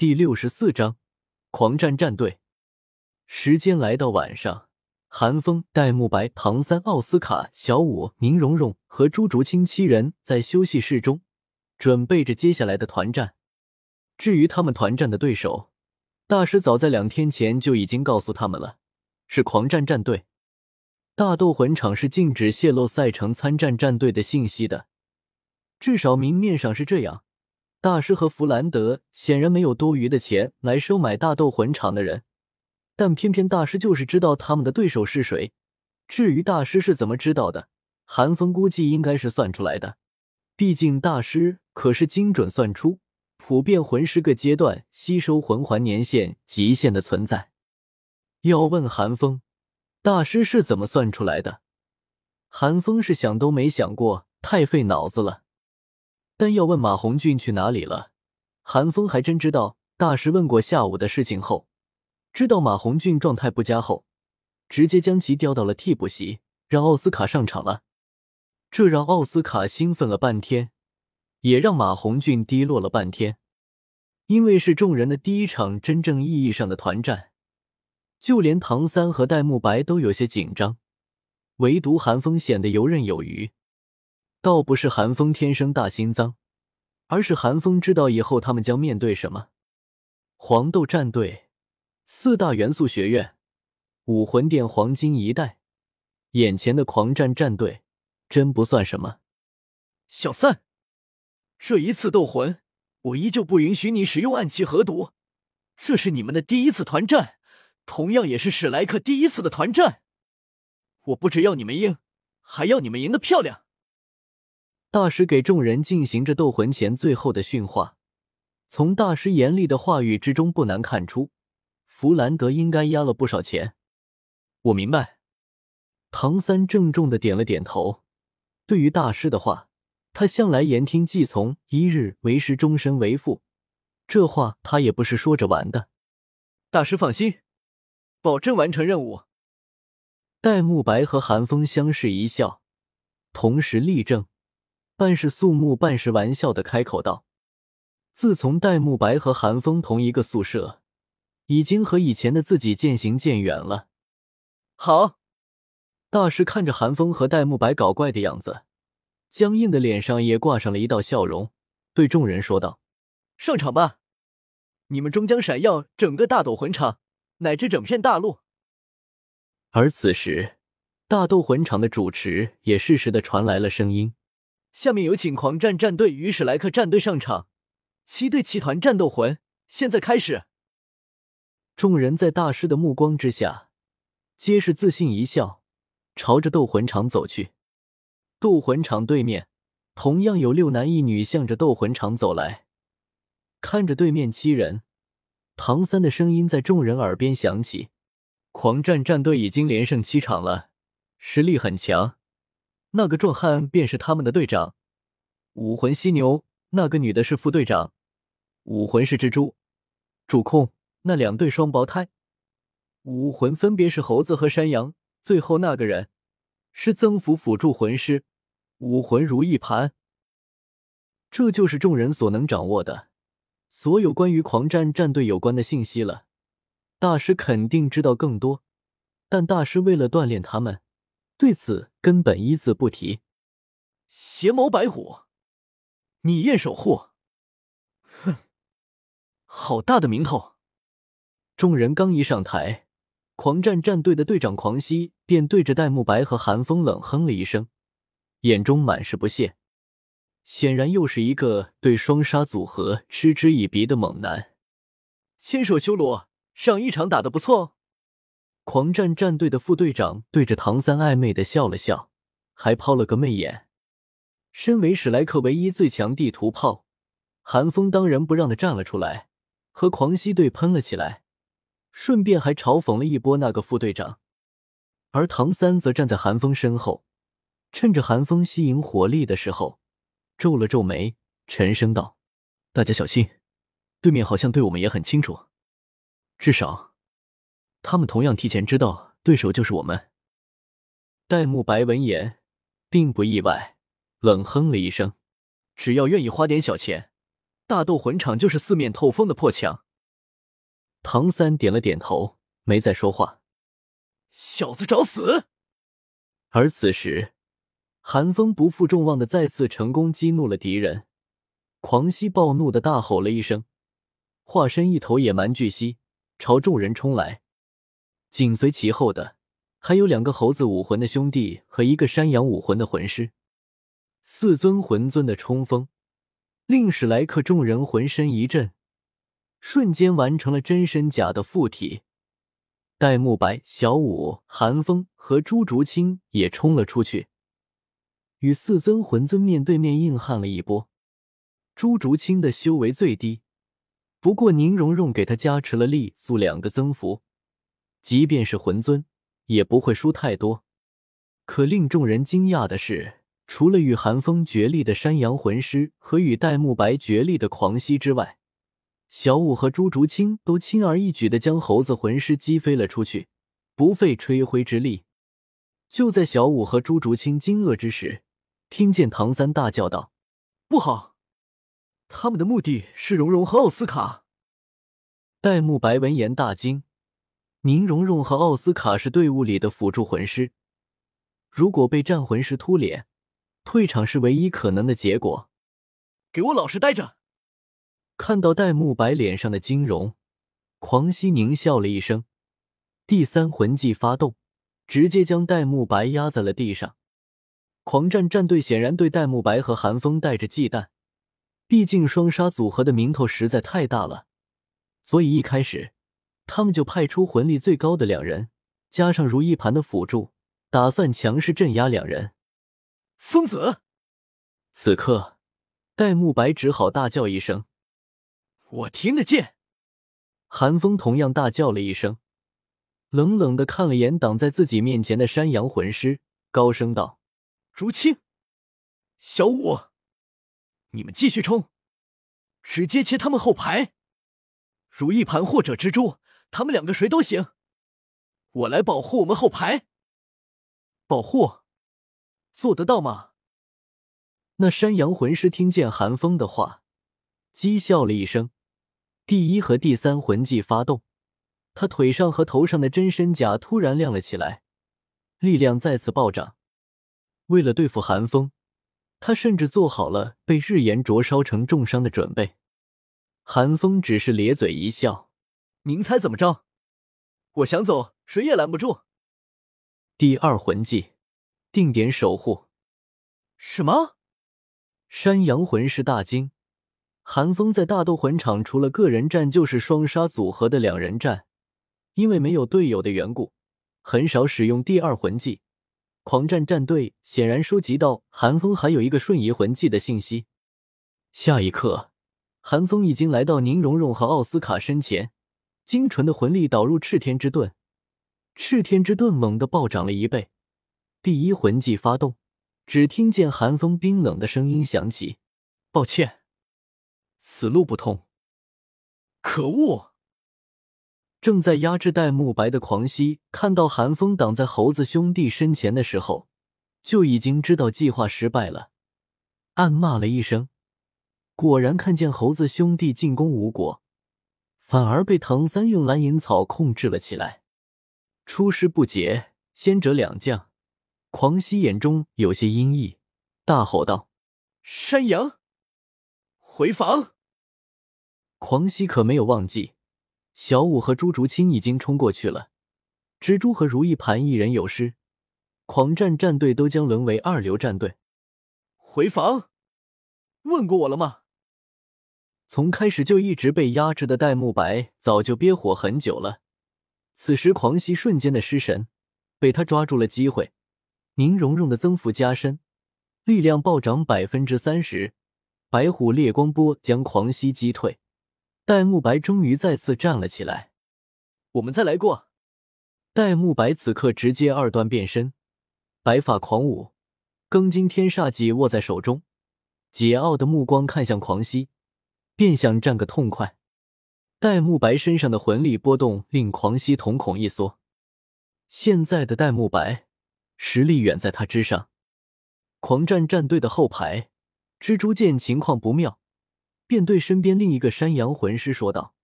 第六十四章狂战战队。时间来到晚上，韩风、戴沐白、唐三、奥斯卡、小舞、宁荣荣和朱竹清七人在休息室中准备着接下来的团战。至于他们团战的对手，大师早在两天前就已经告诉他们了，是狂战战队。大斗魂场是禁止泄露赛程参战战队的信息的，至少明面上是这样。大师和弗兰德显然没有多余的钱来收买大斗魂场的人，但偏偏大师就是知道他们的对手是谁。至于大师是怎么知道的，韩风估计应该是算出来的。毕竟大师可是精准算出普遍魂师各阶段吸收魂环年限极限的存在。要问韩风，大师是怎么算出来的？韩风是想都没想过，太费脑子了。但要问马红俊去哪里了，韩风还真知道。大师问过下午的事情后，知道马红俊状态不佳后，直接将其调到了替补席，让奥斯卡上场了。这让奥斯卡兴奋了半天，也让马红俊低落了半天。因为是众人的第一场真正意义上的团战，就连唐三和戴沐白都有些紧张，唯独韩风显得游刃有余。倒不是韩风天生大心脏，而是韩风知道以后他们将面对什么。黄豆战队、四大元素学院、武魂殿黄金一代，眼前的狂战战队真不算什么。小三，这一次斗魂，我依旧不允许你使用暗器和毒。这是你们的第一次团战，同样也是史莱克第一次的团战。我不只要你们赢，还要你们赢得漂亮。大师给众人进行着斗魂前最后的训话，从大师严厉的话语之中，不难看出，弗兰德应该压了不少钱。我明白。唐三郑重的点了点头。对于大师的话，他向来言听计从，一日为师，终身为父，这话他也不是说着玩的。大师放心，保证完成任务。戴沐白和韩风相视一笑，同时立正。半是肃穆，半是玩笑的开口道：“自从戴沐白和韩风同一个宿舍，已经和以前的自己渐行渐远了。”好，大师看着韩风和戴沐白搞怪的样子，僵硬的脸上也挂上了一道笑容，对众人说道：“上场吧，你们终将闪耀整个大斗魂场，乃至整片大陆。”而此时，大斗魂场的主持也适时的传来了声音。下面有请狂战战队与史莱克战队上场，七对七团战斗魂，现在开始。众人在大师的目光之下，皆是自信一笑，朝着斗魂场走去。斗魂场对面，同样有六男一女向着斗魂场走来。看着对面七人，唐三的声音在众人耳边响起：“狂战战队已经连胜七场了，实力很强。”那个壮汉便是他们的队长，武魂犀牛；那个女的是副队长，武魂是蜘蛛。主控那两对双胞胎，武魂分别是猴子和山羊。最后那个人是增幅辅助魂师，武魂如意盘。这就是众人所能掌握的所有关于狂战战队有关的信息了。大师肯定知道更多，但大师为了锻炼他们。对此根本一字不提。邪眸白虎，你燕守护，哼，好大的名头！众人刚一上台，狂战战队的队长狂熙便对着戴沐白和韩风冷哼了一声，眼中满是不屑。显然又是一个对双杀组合嗤之以鼻的猛男。千手修罗，上一场打的不错哦。狂战战队的副队长对着唐三暧昧的笑了笑，还抛了个媚眼。身为史莱克唯一最强地图炮，韩风当仁不让的站了出来，和狂熙队喷了起来，顺便还嘲讽了一波那个副队长。而唐三则站在韩风身后，趁着韩风吸引火力的时候，皱了皱眉，沉声道：“大家小心，对面好像对我们也很清楚，至少。”他们同样提前知道对手就是我们。戴沐白闻言，并不意外，冷哼了一声：“只要愿意花点小钱，大斗魂场就是四面透风的破墙。唐三点了点头，没再说话。小子找死！而此时，寒风不负众望的再次成功激怒了敌人。狂蜥暴怒的大吼了一声，化身一头野蛮巨蜥，朝众人冲来。紧随其后的还有两个猴子武魂的兄弟和一个山羊武魂的魂师。四尊魂尊的冲锋，令史莱克众人浑身一震，瞬间完成了真身甲的附体。戴沐白、小舞、寒风和朱竹清也冲了出去，与四尊魂尊面对面硬汉了一波。朱竹清的修为最低，不过宁荣荣给他加持了力、速两个增幅，即便是魂尊也不会输太多。可令众人惊讶的是，除了与寒风决力的山羊魂师和与戴沐白决力的狂犀之外，小舞和朱竹清都轻而易举的将猴子魂师击飞了出去，不费吹灰之力。就在小舞和朱竹清惊愕之时，听见唐三大叫道：“不好！他们的目的是蓉蓉和奥斯卡。”戴沐白闻言大惊：“宁荣荣和奥斯卡是队伍里的辅助魂师，如果被战魂师突脸，退场是唯一可能的结果。给我老实待着！”看到戴沐白脸上的惊容，狂犀狞笑了一声，第三魂技发动，直接将戴沐白压在了地上。狂战战队显然对戴沐白和韩风带着忌惮，毕竟双杀组合的名头实在太大了，所以一开始他们就派出魂力最高的两人，加上如意盘的辅助，打算强势镇压两人。疯子！此刻，戴沐白只好大叫一声。我听得见，韩风同样大叫了一声，冷冷的看了眼挡在自己面前的山羊魂师，高声道：“竹青，小五，你们继续冲，直接切他们后排，如意盘或者蜘蛛，他们两个谁都行，我来保护我们后排。保护，做得到吗？”那山羊魂师听见寒风的话，讥笑了一声。第一和第三魂技发动，他腿上和头上的真身甲突然亮了起来，力量再次暴涨。为了对付寒风，他甚至做好了被日炎灼烧成重伤的准备。寒风只是咧嘴一笑：“您猜怎么着？我想走，谁也拦不住。”第二魂技，定点守护。什么？山羊魂师大惊。韩风在大斗魂场除了个人战就是双杀组合的两人战，因为没有队友的缘故，很少使用第二魂技。狂战战队显然收集到韩风还有一个瞬移魂技的信息。下一刻，韩风已经来到宁荣荣和奥斯卡身前，精纯的魂力导入赤天之盾，赤天之盾猛地暴涨了一倍。第一魂技发动，只听见寒风冰冷的声音响起：“抱歉。”此路不通。可恶！正在压制戴沐白的狂蜥看到寒风挡在猴子兄弟身前的时候，就已经知道计划失败了，暗骂了一声。果然，看见猴子兄弟进攻无果，反而被唐三用蓝银草控制了起来。出师不捷，先折两将。狂蜥眼中有些阴翳，大吼道：“山羊！”回防！狂蜥可没有忘记，小五和朱竹清已经冲过去了。蜘蛛和如意盘一人有失，狂战战队都将沦为二流战队。回防！问过我了吗？从开始就一直被压制的戴沐白早就憋火很久了。此时狂蜥瞬间的失神，被他抓住了机会。宁荣荣的增幅加深，力量暴涨百分之三十。白虎烈光波将狂蜥击退，戴沐白终于再次站了起来。我们再来过。戴沐白此刻直接二段变身，白发狂舞，庚金天煞戟握在手中，桀骜的目光看向狂蜥，便想占个痛快。戴沐白身上的魂力波动令狂蜥瞳孔一缩，现在的戴沐白实力远在他之上。狂战战队的后排。蜘蛛见情况不妙，便对身边另一个山羊魂师说道：“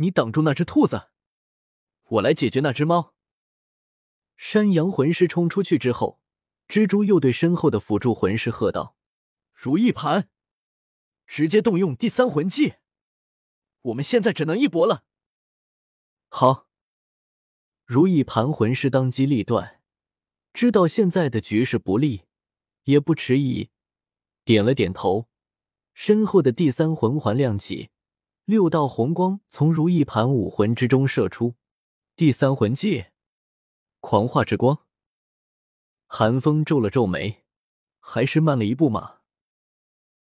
你挡住那只兔子，我来解决那只猫。山羊魂师冲出去之后，蜘蛛又对身后的辅助魂师喝道：“如意盘，直接动用第三魂技！我们现在只能一搏了。”好，如意盘魂师当机立断，知道现在的局势不利，也不迟疑，点了点头，身后的第三魂环亮起，六道红光从如意盘武魂之中射出，第三魂技。狂化之光，寒风皱了皱眉，还是慢了一步嘛。